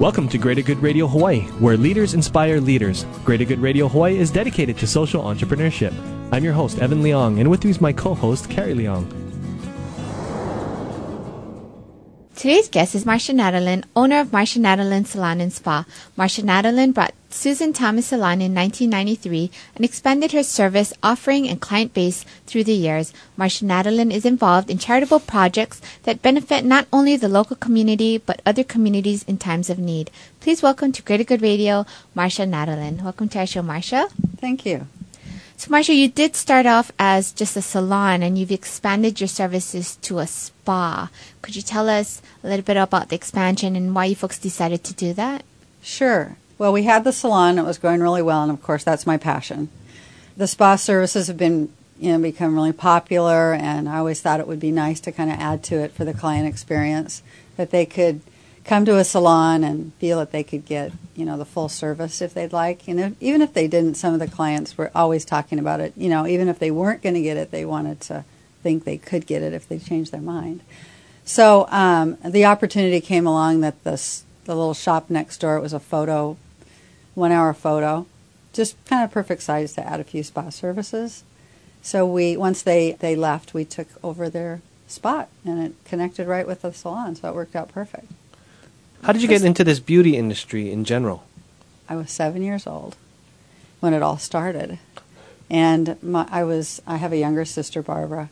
Welcome to Greater Good Radio Hawaii, where leaders inspire leaders. Greater Good Radio Hawaii is dedicated to social entrepreneurship. I'm your host, Evan Leong, and with me is my co host, Carrie Leong. Today's guest is Marcia Nadelin, owner of Marcia Nadelin Salon and Spa. Marcia Nadelin brought Susan Thomas Salon in 1993 and expanded her service offering and client base through the years. Marcia Nadelin is involved in charitable projects that benefit not only the local community but other communities in times of need. Please welcome to Greater Good Radio, Marcia Nadelin. Welcome to our show, Marcia. Thank you. So, Marcia, you did start off as just a salon and you've expanded your services to a spa. Could you tell us a little bit about the expansion and why you folks decided to do that? Sure. Well, we had the salon, it was going really well, and of course, that's my passion. The spa services have been, you know, become really popular, and I always thought it would be nice to kind of add to it for the client experience that they could come to a salon and feel that they could get you know the full service if they'd like you know even if they didn't some of the clients were always talking about it you know even if they weren't going to get it they wanted to think they could get it if they changed their mind so um, the opportunity came along that the little shop next door it was a photo one hour photo just kind of perfect size to add a few spa services so we once they they left we took over their spot and it connected right with the salon so it worked out perfect how did you get into this beauty industry in general? I was seven years old when it all started, and my, I was I have a younger sister, Barbara,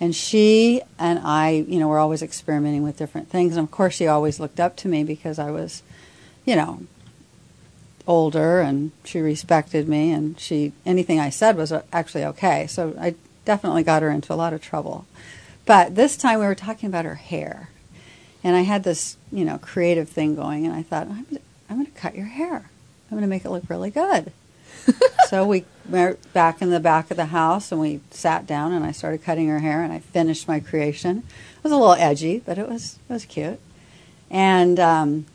and she and I, you know, were always experimenting with different things. And of course, she always looked up to me because I was, you know, older, and she respected me, and she anything I said was actually okay. So I definitely got her into a lot of trouble. But this time we were talking about her hair and I had this, you know, creative thing going, and I thought, I'm, I'm going to cut your hair. I'm going to make it look really good. so we went back in the back of the house, and we sat down, and I started cutting her hair, and I finished my creation. It was a little edgy, but it was it was cute. And um,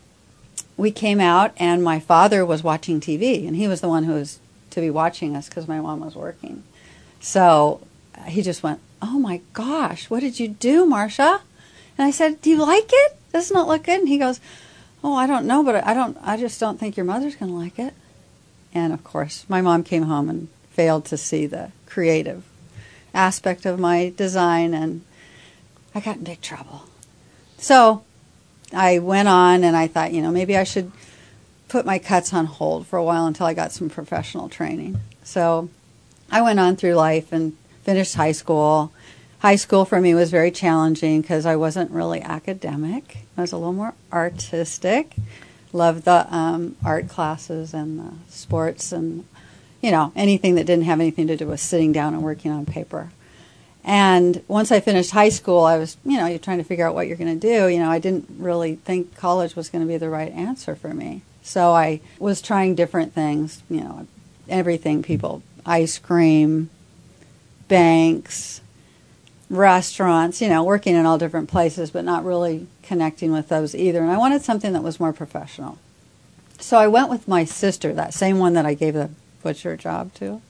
we came out, and my father was watching TV, and he was the one who was to be watching us because my mom was working. So uh, he just went, "Oh my gosh, what did you do, Marcia?" And I said, "Do you like it? Doesn't it look good?" And he goes, "Oh, I don't know, but I don't. I just don't think your mother's going to like it." And of course, my mom came home and failed to see the creative aspect of my design, and I got in big trouble. So I went on, and I thought, you know, maybe I should put my cuts on hold for a while until I got some professional training. So I went on through life and finished high school high school for me was very challenging because I wasn't really academic. I was a little more artistic. Loved the um, art classes and the sports and you know anything that didn't have anything to do with sitting down and working on paper. And once I finished high school, I was you know you're trying to figure out what you're going to do. You know I didn't really think college was going to be the right answer for me. So I was trying different things. You know everything people ice cream, banks, restaurants, you know, working in all different places, but not really connecting with those either. And I wanted something that was more professional. So I went with my sister, that same one that I gave the butcher job to.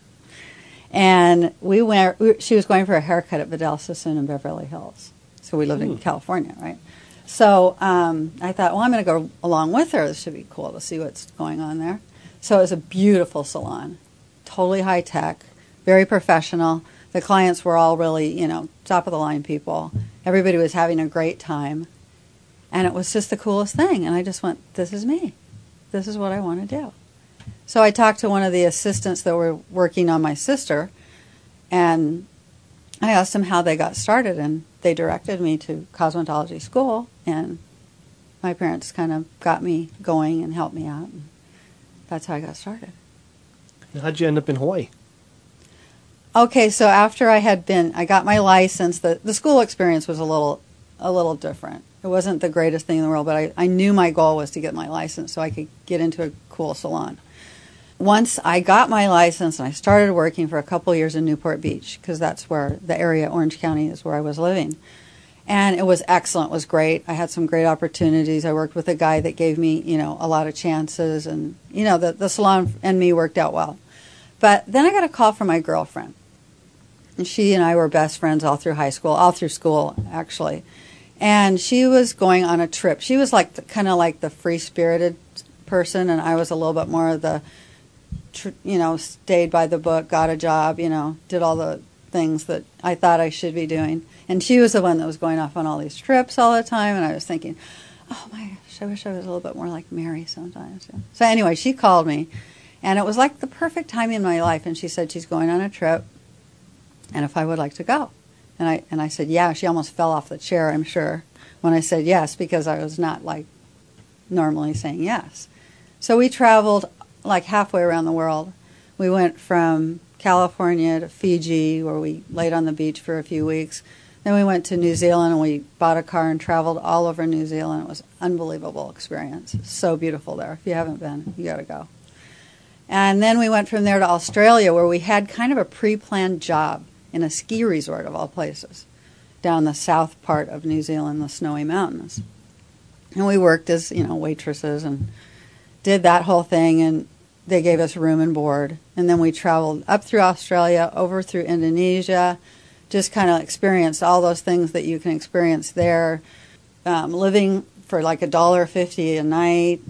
And we went, we, she was going for a haircut at Vidal Sassoon in Beverly Hills. So we lived Ooh. in California, right? So um, I thought, well, I'm going to go along with her. This should be cool to see what's going on there. So it was a beautiful salon, totally high tech, very professional the clients were all really, you know, top of the line people. Everybody was having a great time. And it was just the coolest thing. And I just went, this is me. This is what I want to do. So I talked to one of the assistants that were working on my sister, and I asked them how they got started, and they directed me to cosmetology school, and my parents kind of got me going and helped me out. And that's how I got started. How'd you end up in Hawaii? Okay, so after I had been, I got my license. The the school experience was a little a little different. It wasn't the greatest thing in the world, but I, I knew my goal was to get my license so I could get into a cool salon. Once I got my license and I started working for a couple years in Newport Beach because that's where the area, Orange County, is where I was living. And it was excellent. It was great. I had some great opportunities. I worked with a guy that gave me, you know, a lot of chances, and you know, the the salon and me worked out well. But then I got a call from my girlfriend, and she and I were best friends all through high school, all through school actually. And she was going on a trip. She was like kind of like the free spirited person, and I was a little bit more of the, tr- you know, stayed by the book, got a job, you know, did all the things that I thought I should be doing. And she was the one that was going off on all these trips all the time, and I was thinking, oh my gosh, I wish I was a little bit more like Mary sometimes. So anyway, she called me, and it was like the perfect time in my life. And she said she's going on a trip, and if I would like to go. And I and I said, yeah. She almost fell off the chair, I'm sure, when I said yes because I was not like normally saying yes. So we traveled like halfway around the world. We went from California to Fiji, where we laid on the beach for a few weeks. Then we went to New Zealand and we bought a car and traveled all over New Zealand. It was unbelievable experience. So beautiful there. If you haven't been, you got to go. And then we went from there to Australia, where we had kind of a pre planned job in a ski resort of all places down the south part of New Zealand, the snowy mountains. And we worked as, you know, waitresses and did that whole thing and they gave us room and board. And then we traveled up through Australia, over through Indonesia, just kind of experienced all those things that you can experience there. Um, living for like a dollar fifty a night,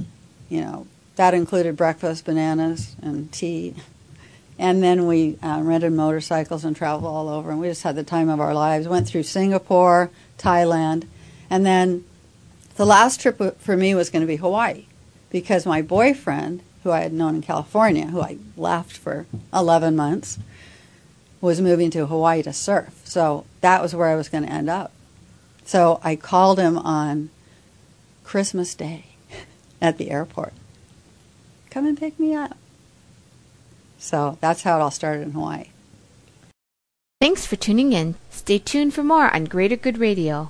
you know, that included breakfast, bananas, and tea. And then we uh, rented motorcycles and traveled all over, and we just had the time of our lives. Went through Singapore, Thailand, and then the last trip for me was going to be Hawaii because my boyfriend, who I had known in California, who I left for 11 months, was moving to Hawaii to surf. So that was where I was going to end up. So I called him on Christmas Day at the airport. Come and pick me up. So that's how it all started in Hawaii. Thanks for tuning in. Stay tuned for more on Greater Good Radio.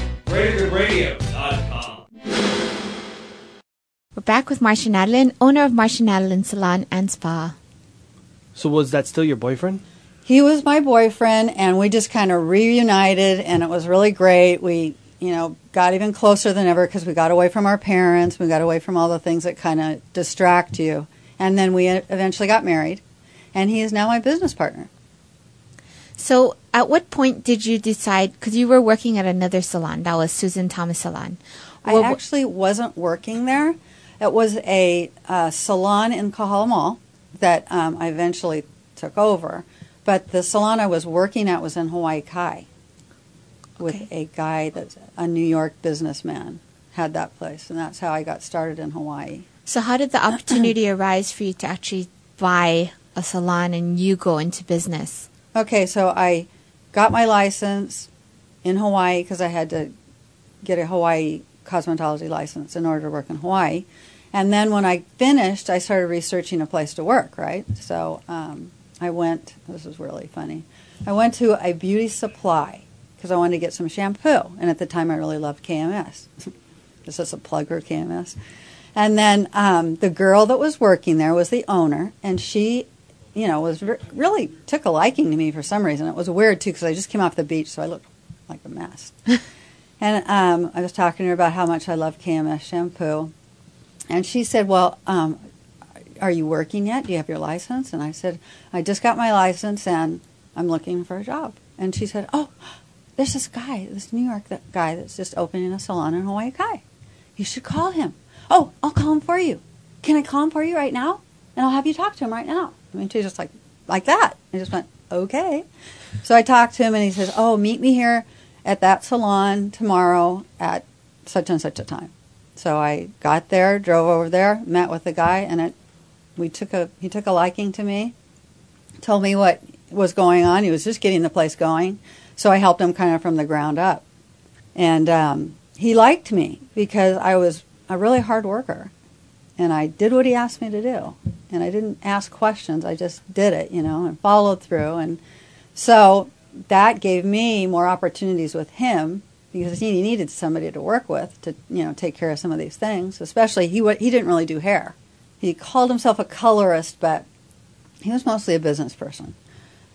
greatergoodradio.com. We're back with Marcia Nadelin, owner of Marcia Nadelin Salon and Spa. So, was that still your boyfriend? He was my boyfriend, and we just kind of reunited, and it was really great. We, you know, got even closer than ever because we got away from our parents, we got away from all the things that kind of distract you, and then we eventually got married, and he is now my business partner. So, at what point did you decide? Because you were working at another salon, that was Susan Thomas Salon. I actually wasn't working there. It was a uh, salon in Kahala Mall that um, I eventually took over. But the salon I was working at was in Hawaii Kai with Okay. a guy that's a New York businessman had that place, and that's how I got started in Hawaii. So, how did the opportunity arise for you to actually buy a salon and you go into business? Okay, so I got my license in Hawaii because I had to get a Hawaii cosmetology license in order to work in Hawaii. And then when I finished, I started researching a place to work, right? So um, I went, this is really funny. I went to a beauty supply because I wanted to get some shampoo. And at the time, I really loved KMS. this is a plug for KMS. And then um, the girl that was working there was the owner, and she, you know, was re- really took a liking to me for some reason. It was weird too because I just came off the beach, so I looked like a mess. and um, I was talking to her about how much I love KMS shampoo, And she said, Well, um, are you working yet? Do you have your license? And I said, I just got my license and I'm looking for a job. And she said, Oh, there's this guy, this New York that guy that's just opening a salon in Hawaii Kai. You should call him. Oh, I'll call him for you. Can I call him for you right now? And I'll have you talk to him right now. I mean, she just like, like that. I just went, okay. So I talked to him and he says, oh, meet me here at that salon tomorrow at such and such a time. So I got there, drove over there, met with the guy, and it, we took a, he took a liking to me, told me what was going on. He was just getting the place going. So I helped him kind of from the ground up. And um, he liked me because I was a really hard worker and I did what he asked me to do. And I didn't ask questions, I just did it, you know, and followed through. And so that gave me more opportunities with him because he needed somebody to work with to, you know, take care of some of these things. Especially he he didn't really do hair. He called himself a colorist, but he was mostly a business person.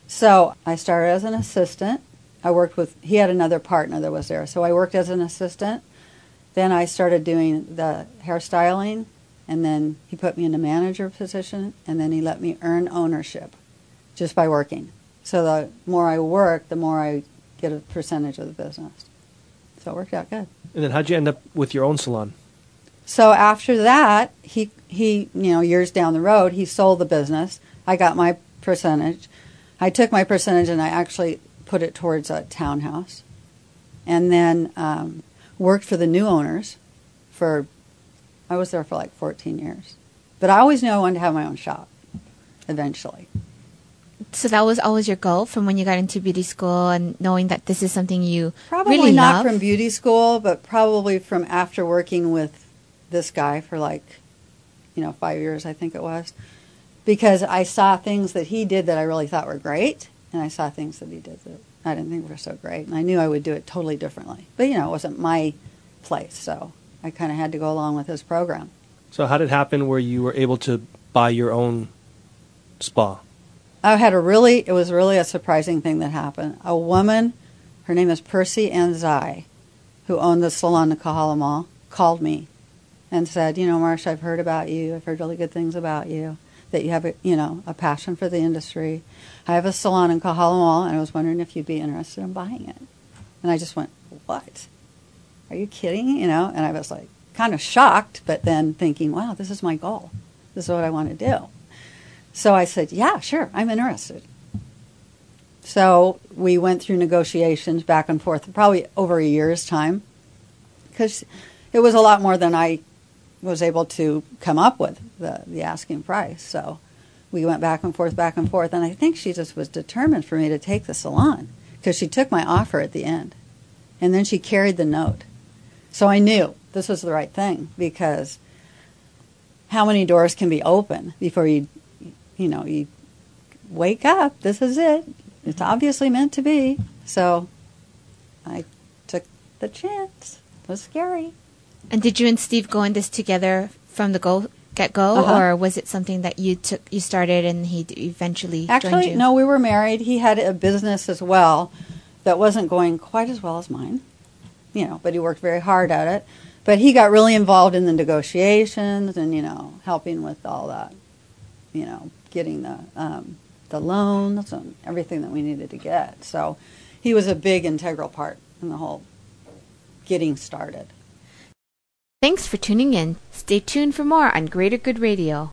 So I started as an assistant. I worked with he had another partner that was there, so I worked as an assistant. Then I started doing the hairstyling and then he put me in a manager position, and then he let me earn ownership just by working. So the more I work, the more I get a percentage of the business. So it worked out good. And then how'd you end up with your own salon? So after that, he he you know years down the road, he sold the business. I got my percentage. I took my percentage and I actually put it towards a townhouse, and then um, worked for the new owners for I was there for like 14 years. But I always knew I wanted to have my own shop eventually. So that was always your goal from when you got into beauty school and knowing that this is something you probably really not love? from beauty school, but probably from after working with this guy for like, you know, five years I think it was, because I saw things that he did that I really thought were great, and I saw things that he did that I didn't think were so great, and I knew I would do it totally differently. But you know, it wasn't my place, so I kind of had to go along with his program. So how did it happen where you were able to buy your own spa? I had a really, it was really a surprising thing that happened. A woman, her name is Percy Anzai, who owned the salon in Kahala Mall, called me and said, you know, Marcia, I've heard about you. I've heard really good things about you, that you have, a, you know, a passion for the industry. I have a salon in Kahala Mall, and I was wondering if you'd be interested in buying it. And I just went, what? Are you kidding? You know, and I was like kind of shocked, but then thinking, wow, this is my goal. This is what I want to do. So I said, yeah, sure, I'm interested. So we went through negotiations back and forth, probably over a year's time, because it was a lot more than I was able to come up with the, the asking price. So we went back and forth, back and forth, and I think she just was determined for me to take the salon because she took my offer at the end, and then she carried the note. So I knew this was the right thing because how many doors can be open before you, you know, you wake up? This is it. It's obviously meant to be. So I took the chance. It was scary. And did you and Steve go in this together from the go get go, Uh-huh. or was it something that you took you started and he eventually joined Actually, no, we were married. He had a business as well that wasn't going quite as well as mine, you know, but he worked very hard at it. But he got really involved in the negotiations and, you know, helping with all that, you know, getting the, um, the loans and everything that we needed to get. So he was a big integral part in the whole getting started. Thanks for tuning in. Stay tuned for more on Greater Good Radio.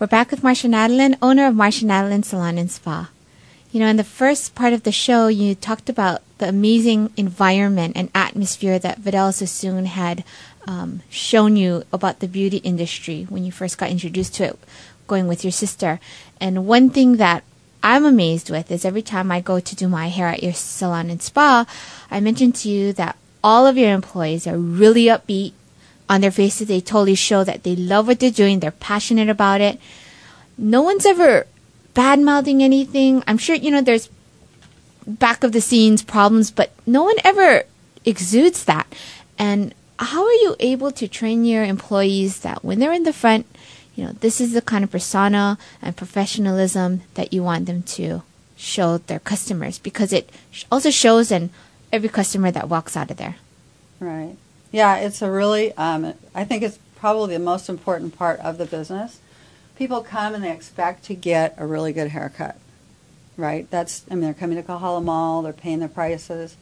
We're back with Marcia Nadelin, owner of Marcia Nadelin Salon and Spa. You know, in the first part of the show, you talked about the amazing environment and atmosphere that Vidal Sassoon had um, shown you about the beauty industry when you first got introduced to it, going with your sister. And one thing that I'm amazed with is every time I go to do my hair at your salon and spa, I mention to you that all of your employees are really upbeat. On their faces, they totally show that they love what they're doing, they're passionate about it. No one's ever bad mouthing anything. I'm sure, you know, there's back of the scenes problems, but no one ever exudes that. And how are you able to train your employees that when they're in the front, you know, this is the kind of persona and professionalism that you want them to show their customers because it also shows in every customer that walks out of there. Right. Yeah, it's a really, um, I think it's probably the most important part of the business. People come and they expect to get a really good haircut, right? That's, I mean, they're coming to Kahala Mall, they're paying their prices,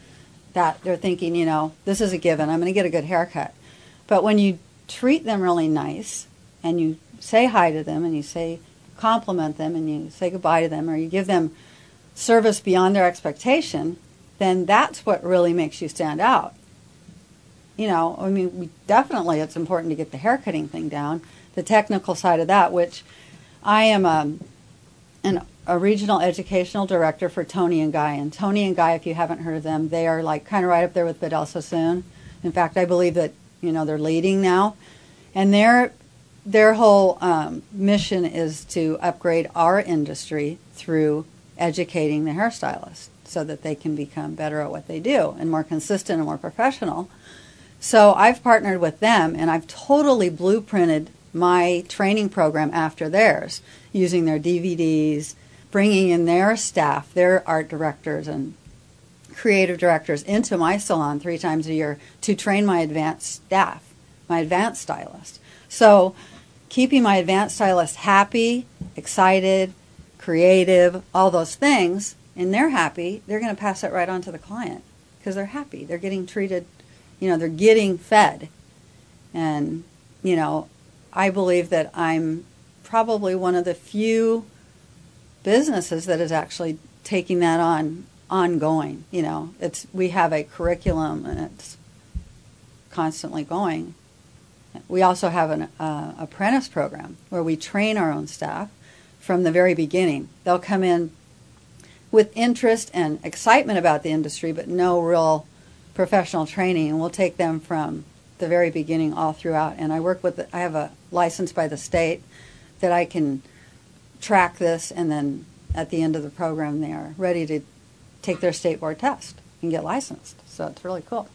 that they're thinking, you know, this is a given, I'm going to get a good haircut. But when you treat them really nice and you say hi to them and you say, compliment them and you say goodbye to them or you give them service beyond their expectation, then that's what really makes you stand out. You know, I mean, we definitely it's important to get the haircutting thing down, the technical side of that, which I am a, an, a regional educational director for Toni and Guy. And Toni and Guy, if you haven't heard of them, they are like kind of right up there with Vidal Sassoon. In fact, I believe that, you know, they're leading now. And their, their whole um, mission is to upgrade our industry through educating the hairstylists so that they can become better at what they do and more consistent and more professional. So I've partnered with them and I've totally blueprinted my training program after theirs, using their DVDs, bringing in their staff, their art directors and creative directors into my salon three times a year to train my advanced staff, my advanced stylist. So keeping my advanced stylist happy, excited, creative, all those things, and they're happy, they're going to pass it right on to the client because they're happy. They're getting treated you know, they're getting fed. And, you know, I believe that I'm probably one of the few businesses that is actually taking that on ongoing. You know, it's we have a curriculum and it's constantly going. We also have an uh, apprentice program where we train our own staff from the very beginning. They'll come in with interest and excitement about the industry, but no real professional training, and we'll take them from the very beginning all throughout. And I work with, I have a license by the state that I can track this, and then at the end of the program, they are ready to take their state board test and get licensed. So it's really cool.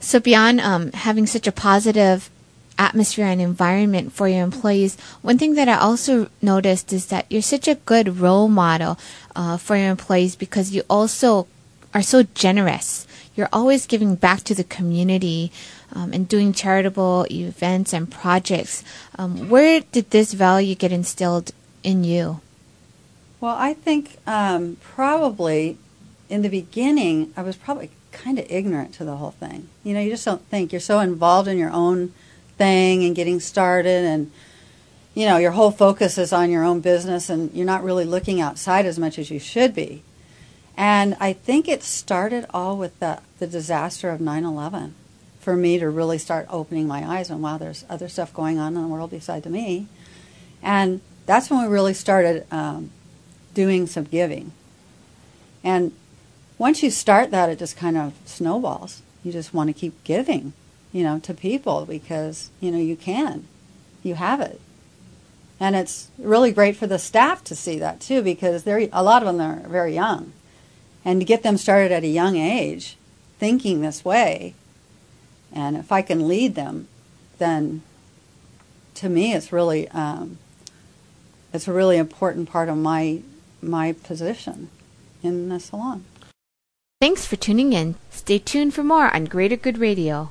So beyond um, having such a positive atmosphere and environment for your employees, one thing that I also noticed is that you're such a good role model uh, for your employees because you also are so generous you're always giving back to the community um, and doing charitable events and projects. Um, where did this value get instilled in you? Well, I think um, probably in the beginning, I was probably kind of ignorant to the whole thing. You know, you just don't think. You're so involved in your own thing and getting started and you know your whole focus is on your own business and you're not really looking outside as much as you should be and I think it started all with the, the disaster of 9 11 for me to really start opening my eyes and wow, there's other stuff going on in the world besides me. And that's when we really started um, doing some giving. And once you start that, it just kind of snowballs. You just want to keep giving, you know, to people because, you know, you can. You have it. And it's really great for the staff to see that too because they're, a lot of them are very young and to get them started at a young age thinking this way and if i can lead them then to me it's really um, it's a really important part of my my position in the salon. Thanks for tuning in. Stay tuned for more on greater good radio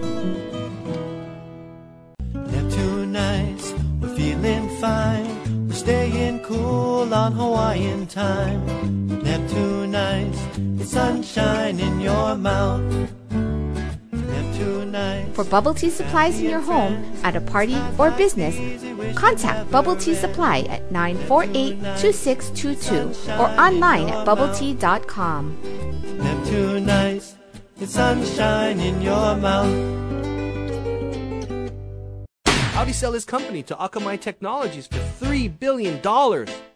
cool on Hawaiian time. Neptune nights, it's sunshine in your mouth. Neptune nights. For bubble tea supplies in your home, at a party, or business, contact Bubble Tea Supply at 948 2622 or online at bubbletea.com. Neptune nights, it's sunshine in your mouth. How'd he sell his company to Akamai Technologies for $3 billion?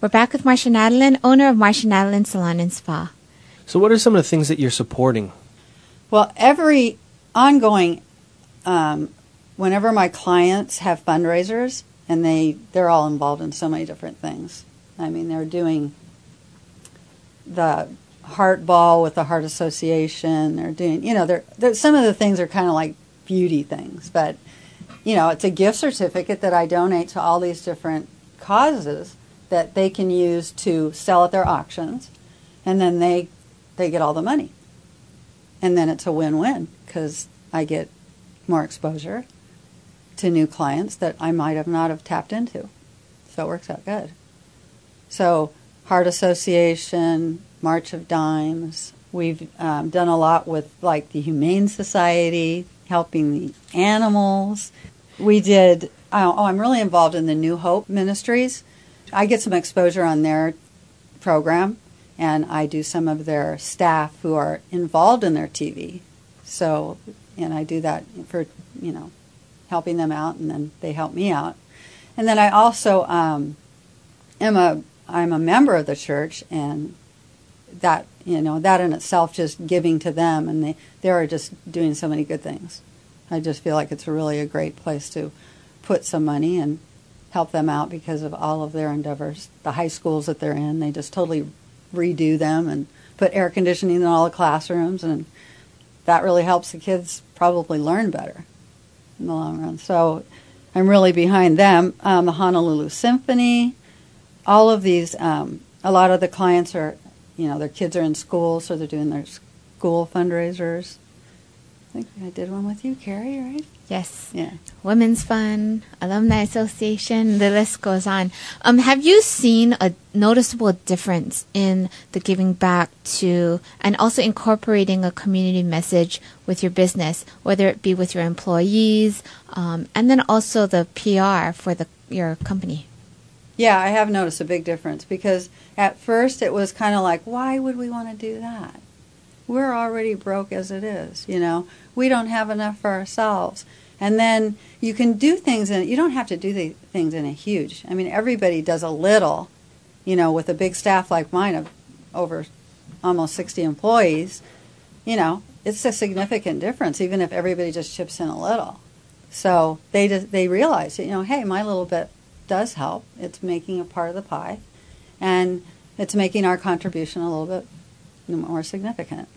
We're back with Marcia Nadelin, owner of Marcia Nadelin Salon and Spa. So, what are some of the things that you're supporting? Well, every ongoing, um, whenever my clients have fundraisers, and they they're all involved in so many different things. I mean, they're doing the heart ball with the Heart Association. They're doing, you know, they're, they're some of the things are kind of like beauty things, but you know, it's a gift certificate that I donate to all these different causes that they can use to sell at their auctions, and then they they get all the money, and then it's a win-win because I get more exposure to new clients that I might have not have tapped into, so it works out good. So Heart Association, March of Dimes. We've um, done a lot with like the Humane Society, helping the animals. We did. Oh, oh, I'm really involved in the New Hope Ministries. I get some exposure on their program, and I do some of their staff who are involved in their TV. So, and I do that for you know, helping them out, and then they help me out. And then I also um, am a I'm a member of the church, and that you know that in itself just giving to them, and they they are just doing so many good things. I just feel like it's really a great place to put some money and help them out because of all of their endeavors. The high schools that they're in, they just totally redo them and put air conditioning in all the classrooms, and that really helps the kids probably learn better in the long run. So I'm really behind them. Um, the Honolulu Symphony, all of these, um, a lot of the clients are, you know, their kids are in school, so they're doing their school fundraisers. I think I did one with you, Carrie, right? Yes. Yeah. Women's Fund, Alumni Association, the list goes on. Um, have you seen a noticeable difference in the giving back to and also incorporating a community message with your business, whether it be with your employees um, and then also the PR for the your company? Yeah, I have noticed a big difference because at first it was kind of like, why would we want to do that? We're already broke as it is, you know. We don't have enough for ourselves. And then you can do things and you don't have to do the things in a huge. I mean, everybody does a little, you know, with a big staff like mine of over almost 60 employees, you know, it's a significant difference even if everybody just chips in a little. So they just, they realize, you know, hey, my little bit does help. It's making a part of the pie, and it's making our contribution a little bit more significant.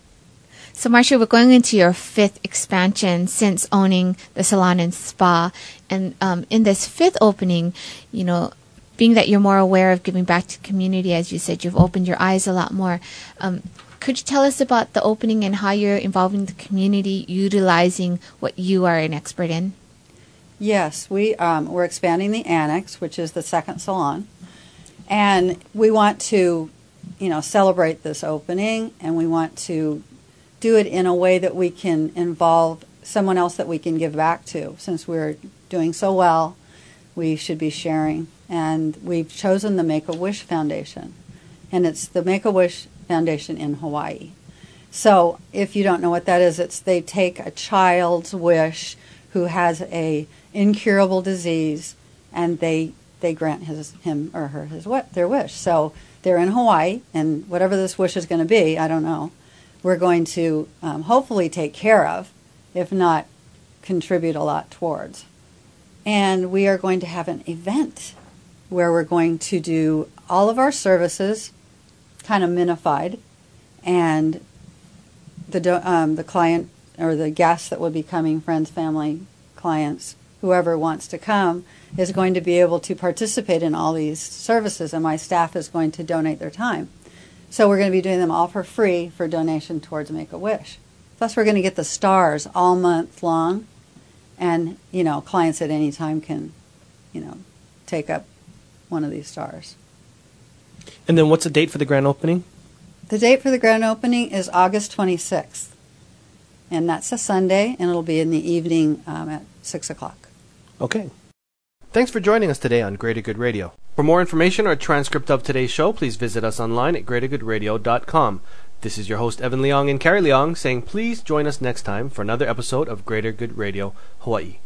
So, Marcia, we're going into your fifth expansion since owning the salon and spa. And um, in this fifth opening, you know, being that you're more aware of giving back to community, as you said, you've opened your eyes a lot more. Um, could you tell us about the opening and how you're involving the community, utilizing what you are an expert in? Yes, we um, we're expanding the annex, which is the second salon, and we want to, you know, celebrate this opening, and we want to do it in a way that we can involve someone else that we can give back to. Since we're doing so well, we should be sharing and we've chosen the Make a Wish Foundation, and it's the Make a Wish Foundation in Hawaii. So, if you don't know what that is, it's they take a child's wish who has a incurable disease, and they they grant his him or her his what their wish. So they're in Hawaii, and whatever this wish is going to be, I don't know. We're going to um, hopefully take care of, if not contribute a lot towards. And we are going to have an event where we're going to do all of our services kind of minified, and the um, the client or the guests that will be coming, friends, family, clients, whoever wants to come, is going to be able to participate in all these services, and my staff is going to donate their time. So we're going to be doing them all for free for donation towards Make a Wish. Plus, we're going to get the stars all month long, and you know, clients at any time can, you know, take up one of these stars. And then what's the date for the grand opening? The date for the grand opening is August 26th, and that's a Sunday, and it'll be in the evening um, at six o'clock. Okay. Thanks for joining us today on Greater Good Radio. For more information or a transcript of today's show, please visit us online at greatergoodradio.com. This is your host, Evan Leong and Carrie Leong, saying please join us next time for another episode of Greater Good Radio Hawaii.